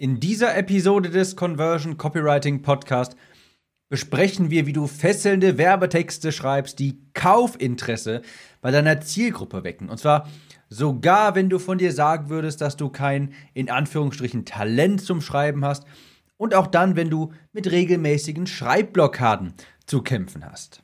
In dieser Episode des Conversion Copywriting Podcast besprechen wir, wie du fesselnde Werbetexte schreibst, die Kaufinteresse bei deiner Zielgruppe wecken. Und zwar sogar, wenn du von dir sagen würdest, dass du kein in Anführungsstrichen Talent zum Schreiben hast und auch dann, wenn du mit regelmäßigen Schreibblockaden zu kämpfen hast.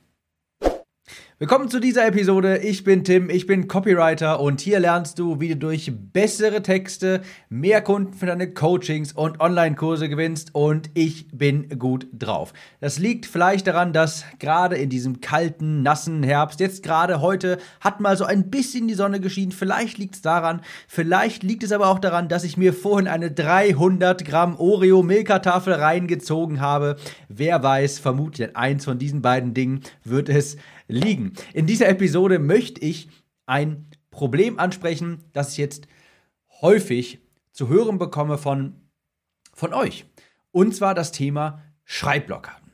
Willkommen zu dieser Episode. Ich bin Tim, ich bin Copywriter und hier lernst du, wie du durch bessere Texte mehr Kunden für deine Coachings und Online-Kurse gewinnst und ich bin gut drauf. Das liegt vielleicht daran, dass gerade in diesem kalten, nassen Herbst, jetzt gerade heute, hat mal so ein bisschen die Sonne geschienen. Vielleicht liegt es daran, vielleicht liegt es aber auch daran, dass ich mir vorhin eine 300 Gramm Oreo Milka-Tafel reingezogen habe. Wer weiß, vermutlich eins von diesen beiden Dingen wird es liegen. In dieser Episode möchte ich ein Problem ansprechen, das ich jetzt häufig zu hören bekomme von, von euch. Und zwar das Thema Schreibblockaden.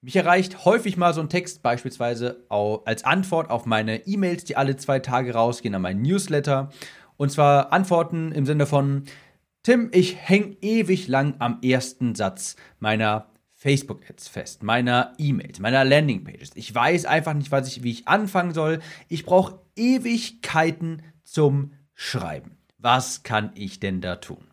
Mich erreicht häufig mal so ein Text, beispielsweise als Antwort auf meine E-Mails, die alle zwei Tage rausgehen, an meinen Newsletter. Und zwar Antworten im Sinne von, Tim, ich hänge ewig lang am ersten Satz meiner Facebook-Ads fest, meiner E-Mails, meiner Landingpages. Ich weiß einfach nicht, was ich, wie ich anfangen soll. Ich brauche Ewigkeiten zum Schreiben. Was kann ich denn da tun?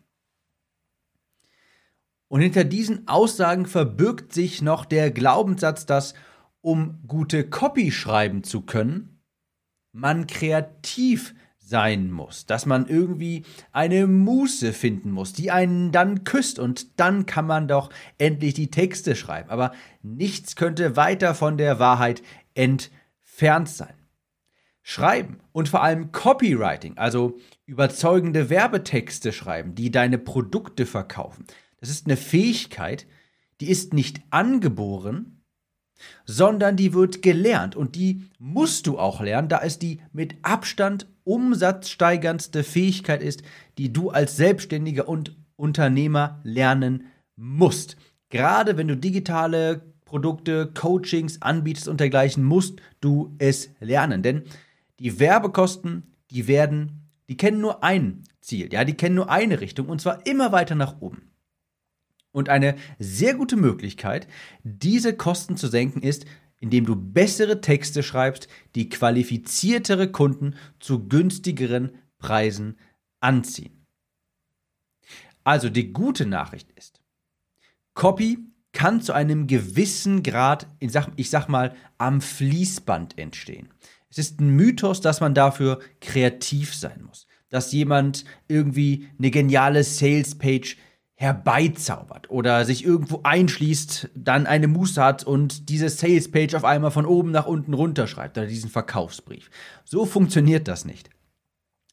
Und hinter diesen Aussagen verbirgt sich noch der Glaubenssatz, dass um gute Copy schreiben zu können, man kreativ sein muss, dass man irgendwie eine Muße finden muss, die einen dann küsst und dann kann man doch endlich die Texte schreiben. Aber nichts könnte weiter von der Wahrheit entfernt sein. Schreiben und vor allem Copywriting, also überzeugende Werbetexte schreiben, die deine Produkte verkaufen, das ist eine Fähigkeit, die ist nicht angeboren, sondern die wird gelernt und die musst du auch lernen, da es die mit Abstand umsatzsteigerndste Fähigkeit ist, die du als Selbstständiger und Unternehmer lernen musst. Gerade wenn du digitale Produkte, Coachings anbietest und dergleichen, musst du es lernen. Denn die Werbekosten, die werden, die kennen nur ein Ziel, ja, die kennen nur eine Richtung und zwar immer weiter nach oben. Und eine sehr gute Möglichkeit, diese Kosten zu senken, ist, indem du bessere Texte schreibst, die qualifiziertere Kunden zu günstigeren Preisen anziehen. Also die gute Nachricht ist, Copy kann zu einem gewissen Grad, ich sag, mal, am Fließband entstehen. Es ist ein Mythos, dass man dafür kreativ sein muss. Dass jemand irgendwie eine geniale Salespage herbeizaubert oder sich irgendwo einschließt, dann eine Muße hat und diese Salespage auf einmal von oben nach unten runterschreibt oder diesen Verkaufsbrief. So funktioniert das nicht.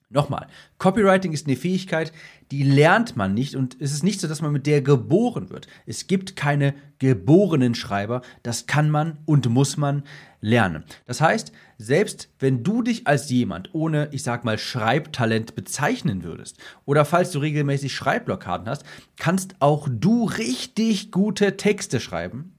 Nochmal, Copywriting ist eine Fähigkeit, die lernt man nicht und es ist nicht so, dass man mit der geboren wird. Es gibt keine geborenen Schreiber, das kann man und muss man lernen. Das heißt, selbst wenn du dich als jemand ohne, ich sag mal, Schreibtalent bezeichnen würdest oder falls du regelmäßig Schreibblockaden hast, kannst auch du richtig gute Texte schreiben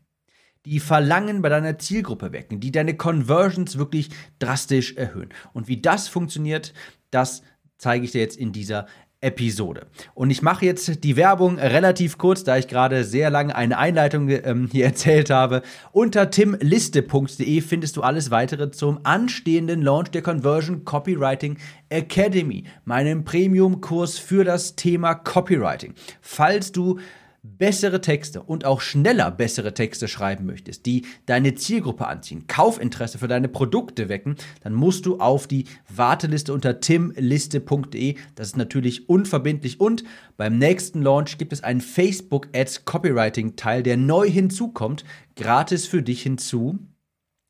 die Verlangen bei deiner Zielgruppe wecken, die deine Conversions wirklich drastisch erhöhen. Und wie das funktioniert, das zeige ich dir jetzt in dieser Episode. Und ich mache jetzt die Werbung relativ kurz, da ich gerade sehr lange eine Einleitung ähm, hier erzählt habe. Unter timliste.de findest du alles weitere zum anstehenden Launch der Conversion Copywriting Academy, meinem Premium-Kurs für das Thema Copywriting. Falls du bessere Texte und auch schneller bessere Texte schreiben möchtest, die deine Zielgruppe anziehen, Kaufinteresse für deine Produkte wecken, dann musst du auf die Warteliste unter timliste.de. Das ist natürlich unverbindlich und beim nächsten Launch gibt es einen Facebook Ads Copywriting Teil, der neu hinzukommt, gratis für dich hinzu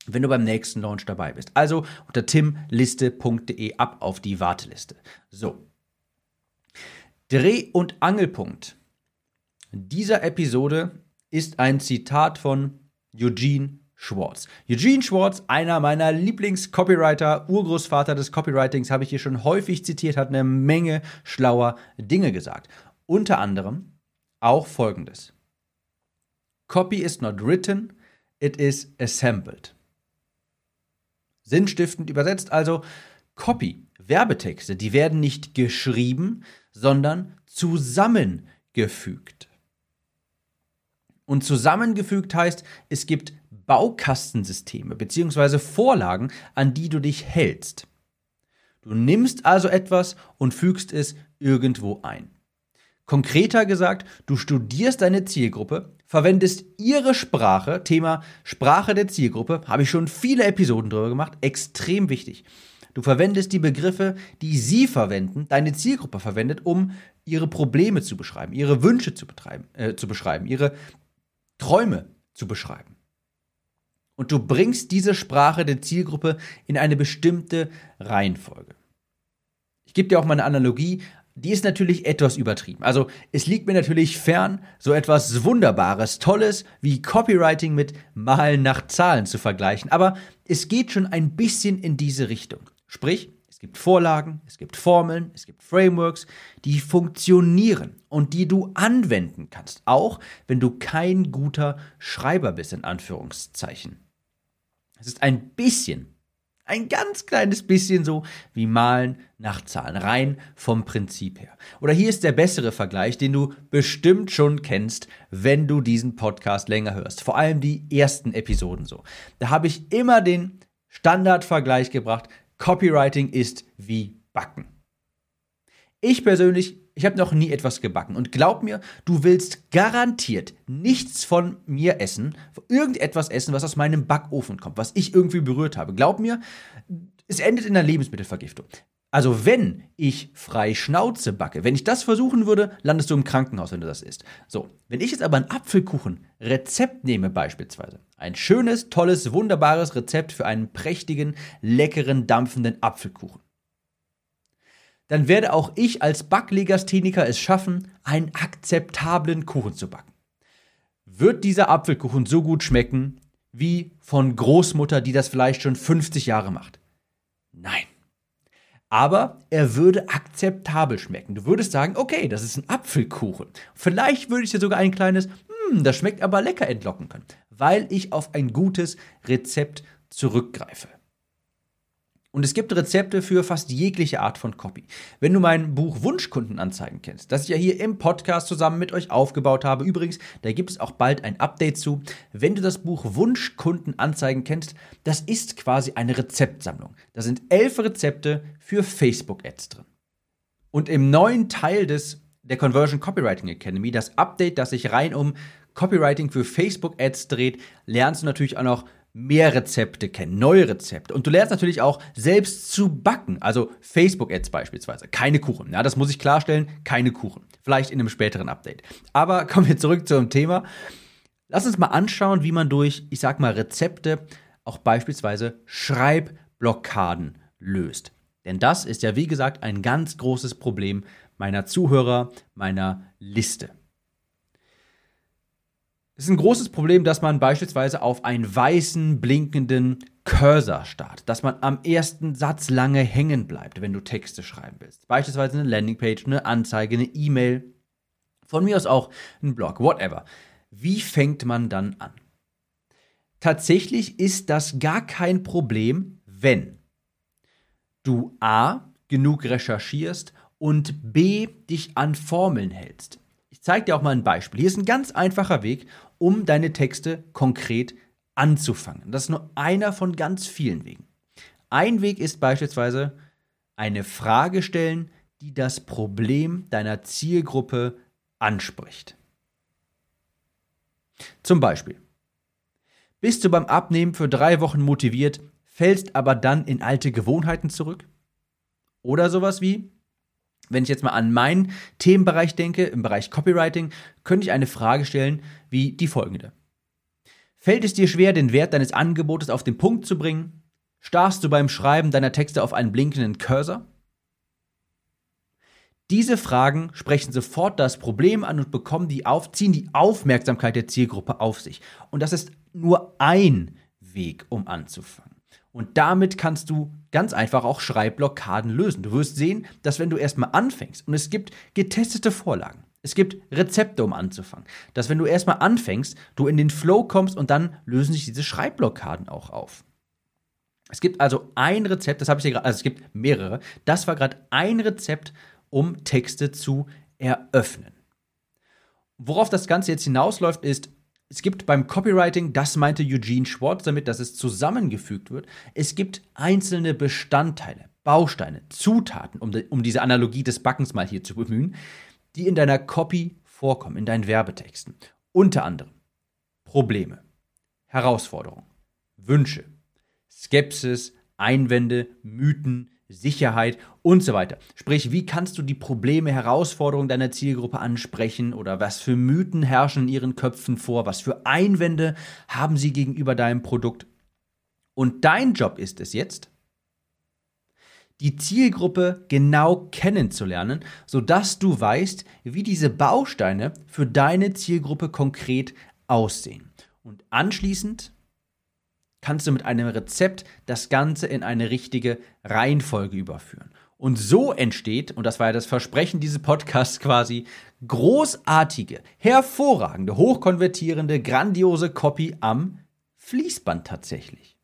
wenn du beim nächsten Launch dabei bist. Also unter timliste.de ab auf die Warteliste. So. Dreh- und Angelpunkt dieser Episode ist ein Zitat von Eugene Schwartz. Eugene Schwartz, einer meiner Lieblings-Copywriter, Urgroßvater des Copywritings, habe ich hier schon häufig zitiert, hat eine Menge schlauer Dinge gesagt. Unter anderem auch folgendes: Copy is not written, it is assembled. Sinnstiftend übersetzt also, Copy, Werbetexte, die werden nicht geschrieben, sondern zusammengefügt. Und zusammengefügt heißt, es gibt Baukastensysteme bzw. Vorlagen, an die du dich hältst. Du nimmst also etwas und fügst es irgendwo ein. Konkreter gesagt, du studierst deine Zielgruppe, verwendest ihre Sprache, Thema Sprache der Zielgruppe, habe ich schon viele Episoden darüber gemacht, extrem wichtig. Du verwendest die Begriffe, die sie verwenden, deine Zielgruppe verwendet, um ihre Probleme zu beschreiben, ihre Wünsche zu, betreiben, äh, zu beschreiben, ihre Träume zu beschreiben. Und du bringst diese Sprache der Zielgruppe in eine bestimmte Reihenfolge. Ich gebe dir auch mal eine Analogie, die ist natürlich etwas übertrieben. Also es liegt mir natürlich fern, so etwas Wunderbares, Tolles wie Copywriting mit Malen nach Zahlen zu vergleichen. Aber es geht schon ein bisschen in diese Richtung. Sprich, gibt Vorlagen, es gibt Formeln, es gibt Frameworks, die funktionieren und die du anwenden kannst, auch wenn du kein guter Schreiber bist, in Anführungszeichen. Es ist ein bisschen ein ganz kleines bisschen so wie Malen nach Zahlen, rein vom Prinzip her. Oder hier ist der bessere Vergleich, den du bestimmt schon kennst, wenn du diesen Podcast länger hörst. Vor allem die ersten Episoden so. Da habe ich immer den Standardvergleich gebracht. Copywriting ist wie Backen. Ich persönlich ich habe noch nie etwas gebacken. Und glaub mir, du willst garantiert nichts von mir essen, irgendetwas essen, was aus meinem Backofen kommt, was ich irgendwie berührt habe. Glaub mir, es endet in einer Lebensmittelvergiftung. Also wenn ich frei Schnauze backe, wenn ich das versuchen würde, landest du im Krankenhaus, wenn du das isst. So, wenn ich jetzt aber ein Apfelkuchen-Rezept nehme beispielsweise, ein schönes, tolles, wunderbares Rezept für einen prächtigen, leckeren, dampfenden Apfelkuchen dann werde auch ich als Backlegastheniker es schaffen, einen akzeptablen Kuchen zu backen. Wird dieser Apfelkuchen so gut schmecken wie von Großmutter, die das vielleicht schon 50 Jahre macht? Nein. Aber er würde akzeptabel schmecken. Du würdest sagen, okay, das ist ein Apfelkuchen. Vielleicht würde ich dir sogar ein kleines, hm, das schmeckt aber lecker entlocken können, weil ich auf ein gutes Rezept zurückgreife. Und es gibt Rezepte für fast jegliche Art von Copy. Wenn du mein Buch Wunschkundenanzeigen kennst, das ich ja hier im Podcast zusammen mit euch aufgebaut habe, übrigens, da gibt es auch bald ein Update zu. Wenn du das Buch Wunschkundenanzeigen kennst, das ist quasi eine Rezeptsammlung. Da sind elf Rezepte für Facebook-Ads drin. Und im neuen Teil des, der Conversion Copywriting Academy, das Update, das sich rein um Copywriting für Facebook-Ads dreht, lernst du natürlich auch noch mehr Rezepte kennen, neue Rezepte. Und du lernst natürlich auch selbst zu backen, also Facebook-Ads beispielsweise. Keine Kuchen. Ja, das muss ich klarstellen, keine Kuchen. Vielleicht in einem späteren Update. Aber kommen wir zurück zum Thema. Lass uns mal anschauen, wie man durch, ich sag mal, Rezepte auch beispielsweise Schreibblockaden löst. Denn das ist ja, wie gesagt, ein ganz großes Problem meiner Zuhörer, meiner Liste. Es ist ein großes Problem, dass man beispielsweise auf einen weißen, blinkenden Cursor startet, dass man am ersten Satz lange hängen bleibt, wenn du Texte schreiben willst. Beispielsweise eine Landingpage, eine Anzeige, eine E-Mail, von mir aus auch ein Blog, whatever. Wie fängt man dann an? Tatsächlich ist das gar kein Problem, wenn du A genug recherchierst und B dich an Formeln hältst. Ich zeige dir auch mal ein Beispiel. Hier ist ein ganz einfacher Weg, um deine Texte konkret anzufangen. Das ist nur einer von ganz vielen Wegen. Ein Weg ist beispielsweise eine Frage stellen, die das Problem deiner Zielgruppe anspricht. Zum Beispiel, bist du beim Abnehmen für drei Wochen motiviert, fällst aber dann in alte Gewohnheiten zurück? Oder sowas wie, wenn ich jetzt mal an meinen Themenbereich denke, im Bereich Copywriting, könnte ich eine Frage stellen wie die folgende. Fällt es dir schwer, den Wert deines Angebotes auf den Punkt zu bringen? Starrst du beim Schreiben deiner Texte auf einen blinkenden Cursor? Diese Fragen sprechen sofort das Problem an und bekommen die auf, ziehen die Aufmerksamkeit der Zielgruppe auf sich. Und das ist nur ein Weg, um anzufangen. Und damit kannst du ganz einfach auch Schreibblockaden lösen. Du wirst sehen, dass wenn du erstmal anfängst und es gibt getestete Vorlagen, es gibt Rezepte, um anzufangen, dass wenn du erstmal anfängst, du in den Flow kommst und dann lösen sich diese Schreibblockaden auch auf. Es gibt also ein Rezept, das habe ich dir gerade, also es gibt mehrere. Das war gerade ein Rezept, um Texte zu eröffnen. worauf das Ganze jetzt hinausläuft, ist, es gibt beim Copywriting, das meinte Eugene Schwartz damit, dass es zusammengefügt wird, es gibt einzelne Bestandteile, Bausteine, Zutaten, um, um diese Analogie des Backens mal hier zu bemühen, die in deiner Copy vorkommen, in deinen Werbetexten. Unter anderem Probleme, Herausforderungen, Wünsche, Skepsis, Einwände, Mythen, Sicherheit und so weiter. Sprich, wie kannst du die Probleme, Herausforderungen deiner Zielgruppe ansprechen oder was für Mythen herrschen in ihren Köpfen vor, was für Einwände haben sie gegenüber deinem Produkt. Und dein Job ist es jetzt, die Zielgruppe genau kennenzulernen, sodass du weißt, wie diese Bausteine für deine Zielgruppe konkret aussehen. Und anschließend kannst du mit einem Rezept das Ganze in eine richtige Reihenfolge überführen. Und so entsteht, und das war ja das Versprechen dieses Podcasts quasi, großartige, hervorragende, hochkonvertierende, grandiose Copy am Fließband tatsächlich.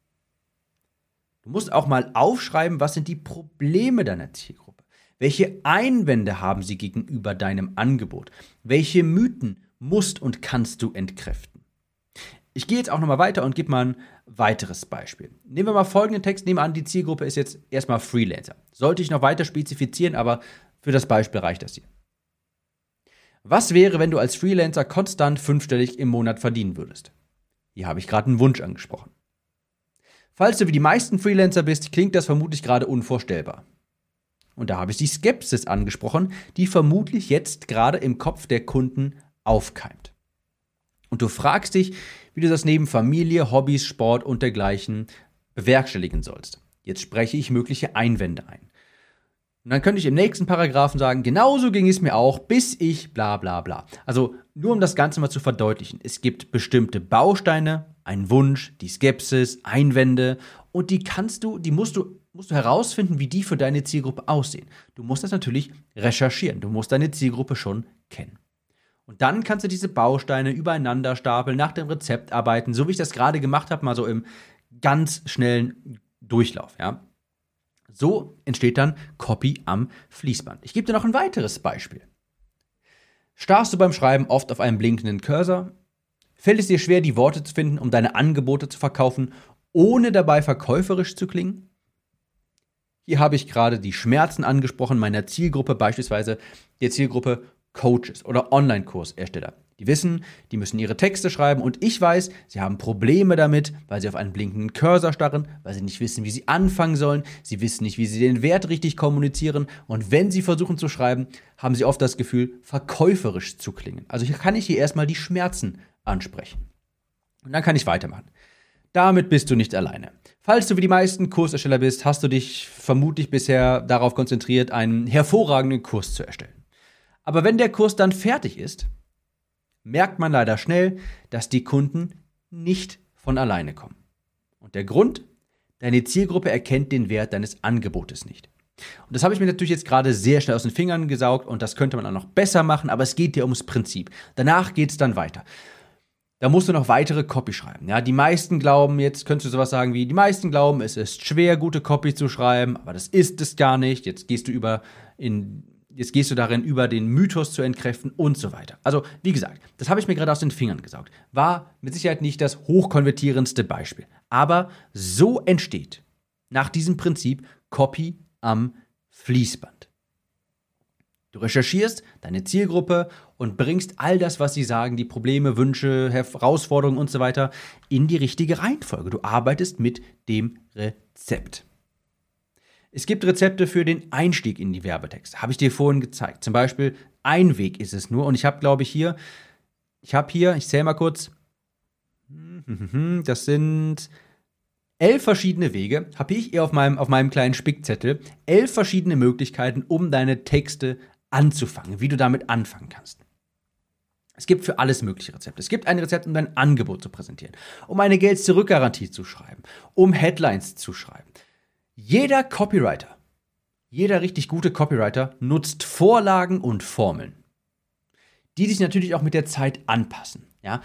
Du musst auch mal aufschreiben, was sind die Probleme deiner Zielgruppe? Welche Einwände haben sie gegenüber deinem Angebot? Welche Mythen musst und kannst du entkräften? Ich gehe jetzt auch nochmal weiter und gebe mal ein weiteres Beispiel. Nehmen wir mal folgenden Text. Nehmen an, die Zielgruppe ist jetzt erstmal Freelancer. Sollte ich noch weiter spezifizieren, aber für das Beispiel reicht das hier. Was wäre, wenn du als Freelancer konstant fünfstellig im Monat verdienen würdest? Hier habe ich gerade einen Wunsch angesprochen. Falls du wie die meisten Freelancer bist, klingt das vermutlich gerade unvorstellbar. Und da habe ich die Skepsis angesprochen, die vermutlich jetzt gerade im Kopf der Kunden aufkeimt. Und du fragst dich, wie du das neben Familie, Hobbys, Sport und dergleichen bewerkstelligen sollst. Jetzt spreche ich mögliche Einwände ein. Und dann könnte ich im nächsten Paragraphen sagen, genauso ging es mir auch, bis ich bla bla bla. Also nur um das Ganze mal zu verdeutlichen. Es gibt bestimmte Bausteine, einen Wunsch, die Skepsis, Einwände und die kannst du, die musst du, musst du herausfinden, wie die für deine Zielgruppe aussehen. Du musst das natürlich recherchieren. Du musst deine Zielgruppe schon kennen. Und dann kannst du diese Bausteine übereinander stapeln, nach dem Rezept arbeiten, so wie ich das gerade gemacht habe, mal so im ganz schnellen Durchlauf, ja. So entsteht dann Copy am Fließband. Ich gebe dir noch ein weiteres Beispiel. Starrst du beim Schreiben oft auf einen blinkenden Cursor? Fällt es dir schwer, die Worte zu finden, um deine Angebote zu verkaufen, ohne dabei verkäuferisch zu klingen? Hier habe ich gerade die Schmerzen angesprochen meiner Zielgruppe, beispielsweise der Zielgruppe Coaches oder Online-Kursersteller. Die wissen, die müssen ihre Texte schreiben und ich weiß, sie haben Probleme damit, weil sie auf einen blinkenden Cursor starren, weil sie nicht wissen, wie sie anfangen sollen, sie wissen nicht, wie sie den Wert richtig kommunizieren und wenn sie versuchen zu schreiben, haben sie oft das Gefühl, verkäuferisch zu klingen. Also hier kann ich hier erstmal die Schmerzen ansprechen. Und dann kann ich weitermachen. Damit bist du nicht alleine. Falls du wie die meisten Kursersteller bist, hast du dich vermutlich bisher darauf konzentriert, einen hervorragenden Kurs zu erstellen. Aber wenn der Kurs dann fertig ist, merkt man leider schnell, dass die Kunden nicht von alleine kommen. Und der Grund? Deine Zielgruppe erkennt den Wert deines Angebotes nicht. Und das habe ich mir natürlich jetzt gerade sehr schnell aus den Fingern gesaugt und das könnte man auch noch besser machen, aber es geht dir ums Prinzip. Danach geht es dann weiter. Da musst du noch weitere Copy schreiben. Ja, die meisten glauben, jetzt könntest du sowas sagen wie, die meisten glauben, es ist schwer, gute Copy zu schreiben, aber das ist es gar nicht. Jetzt gehst du über in jetzt gehst du darin über, den Mythos zu entkräften und so weiter. Also, wie gesagt, das habe ich mir gerade aus den Fingern gesaugt. War mit Sicherheit nicht das hochkonvertierendste Beispiel. Aber so entsteht nach diesem Prinzip Copy am Fließband. Du recherchierst deine Zielgruppe und bringst all das, was sie sagen, die Probleme, Wünsche, Herausforderungen und so weiter, in die richtige Reihenfolge. Du arbeitest mit dem Rezept. Es gibt Rezepte für den Einstieg in die Werbetexte. Habe ich dir vorhin gezeigt. Zum Beispiel ein Weg ist es nur. Und ich habe, glaube ich, hier, ich habe hier, ich zähle mal kurz, das sind elf verschiedene Wege, habe ich hier auf meinem, auf meinem kleinen Spickzettel, elf verschiedene Möglichkeiten, um deine Texte anzufangen, wie du damit anfangen kannst. Es gibt für alles mögliche Rezepte. Es gibt ein Rezept, um dein Angebot zu präsentieren, um eine Geld-Zurück-Garantie zu schreiben, um Headlines zu schreiben, jeder Copywriter, jeder richtig gute Copywriter nutzt Vorlagen und Formeln, die sich natürlich auch mit der Zeit anpassen. Ja?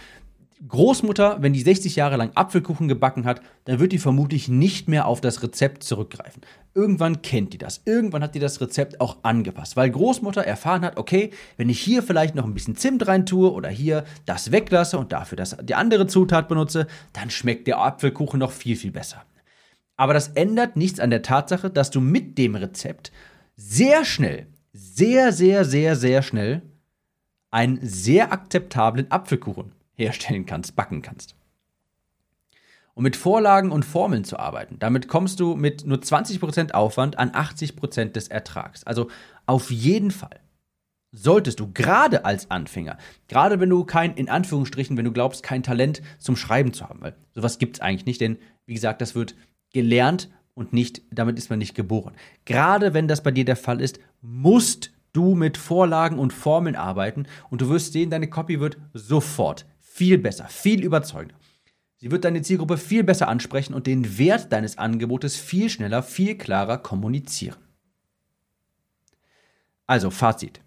Großmutter, wenn die 60 Jahre lang Apfelkuchen gebacken hat, dann wird die vermutlich nicht mehr auf das Rezept zurückgreifen. Irgendwann kennt die das. Irgendwann hat die das Rezept auch angepasst, weil Großmutter erfahren hat, okay, wenn ich hier vielleicht noch ein bisschen Zimt rein tue oder hier das weglasse und dafür das, die andere Zutat benutze, dann schmeckt der Apfelkuchen noch viel, viel besser. Aber das ändert nichts an der Tatsache, dass du mit dem Rezept sehr schnell, sehr, sehr, sehr, sehr schnell einen sehr akzeptablen Apfelkuchen herstellen kannst, backen kannst. Um mit Vorlagen und Formeln zu arbeiten, damit kommst du mit nur 20% Aufwand an 80% des Ertrags. Also auf jeden Fall solltest du gerade als Anfänger, gerade wenn du kein, in Anführungsstrichen, wenn du glaubst, kein Talent zum Schreiben zu haben, weil sowas gibt es eigentlich nicht, denn wie gesagt, das wird gelernt und nicht, damit ist man nicht geboren. Gerade wenn das bei dir der Fall ist, musst du mit Vorlagen und Formeln arbeiten und du wirst sehen, deine Copy wird sofort viel besser, viel überzeugender. Sie wird deine Zielgruppe viel besser ansprechen und den Wert deines Angebotes viel schneller, viel klarer kommunizieren. Also Fazit.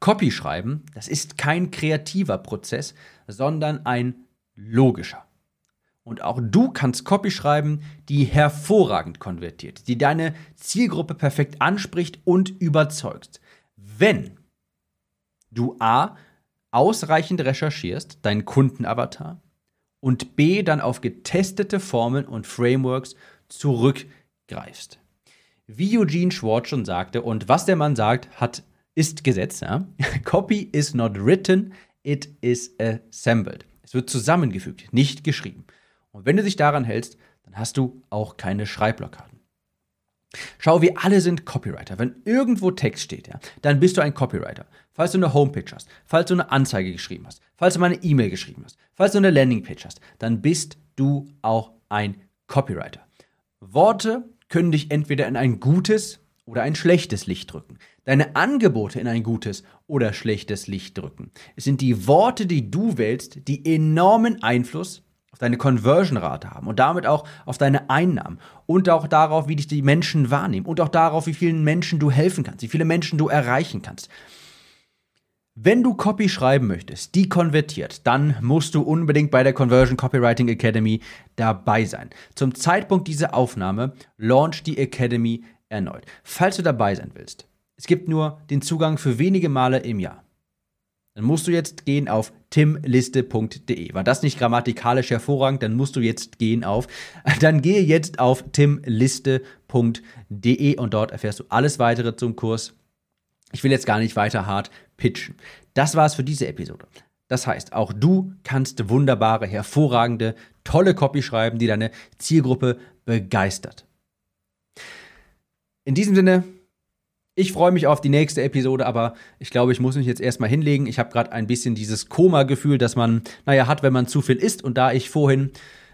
Copy schreiben, das ist kein kreativer Prozess, sondern ein logischer. Und auch du kannst Copy schreiben, die hervorragend konvertiert, die deine Zielgruppe perfekt anspricht und überzeugt. Wenn du A ausreichend recherchierst, deinen Kundenavatar, und B dann auf getestete Formeln und Frameworks zurückgreifst. Wie Eugene Schwartz schon sagte, und was der Mann sagt, hat, ist Gesetz. Ja? Copy is not written, it is assembled. Es wird zusammengefügt, nicht geschrieben. Und wenn du dich daran hältst, dann hast du auch keine Schreibblockaden. Schau, wir alle sind Copywriter. Wenn irgendwo Text steht, ja, dann bist du ein Copywriter. Falls du eine Homepage hast, falls du eine Anzeige geschrieben hast, falls du mal eine E-Mail geschrieben hast, falls du eine Landingpage hast, dann bist du auch ein Copywriter. Worte können dich entweder in ein gutes oder ein schlechtes Licht drücken. Deine Angebote in ein gutes oder schlechtes Licht drücken. Es sind die Worte, die du wählst, die enormen Einfluss auf deine Conversion-Rate haben und damit auch auf deine Einnahmen und auch darauf, wie dich die Menschen wahrnehmen und auch darauf, wie vielen Menschen du helfen kannst, wie viele Menschen du erreichen kannst. Wenn du Copy schreiben möchtest, die konvertiert, dann musst du unbedingt bei der Conversion Copywriting Academy dabei sein. Zum Zeitpunkt dieser Aufnahme launcht die Academy erneut. Falls du dabei sein willst, es gibt nur den Zugang für wenige Male im Jahr dann musst du jetzt gehen auf timliste.de. War das nicht grammatikalisch hervorragend, dann musst du jetzt gehen auf. Dann gehe jetzt auf timliste.de und dort erfährst du alles weitere zum Kurs. Ich will jetzt gar nicht weiter hart pitchen. Das war's für diese Episode. Das heißt, auch du kannst wunderbare, hervorragende, tolle Copy schreiben, die deine Zielgruppe begeistert. In diesem Sinne, ich freue mich auf die nächste Episode, aber ich glaube, ich muss mich jetzt erstmal hinlegen. Ich habe gerade ein bisschen dieses Koma-Gefühl, das man, naja, hat, wenn man zu viel isst. Und da ich vorhin,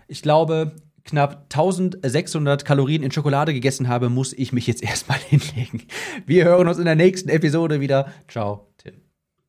ich glaube, knapp 1600 Kalorien in Schokolade gegessen habe, muss ich mich jetzt erstmal hinlegen. Wir hören uns in der nächsten Episode wieder. Ciao, Tim.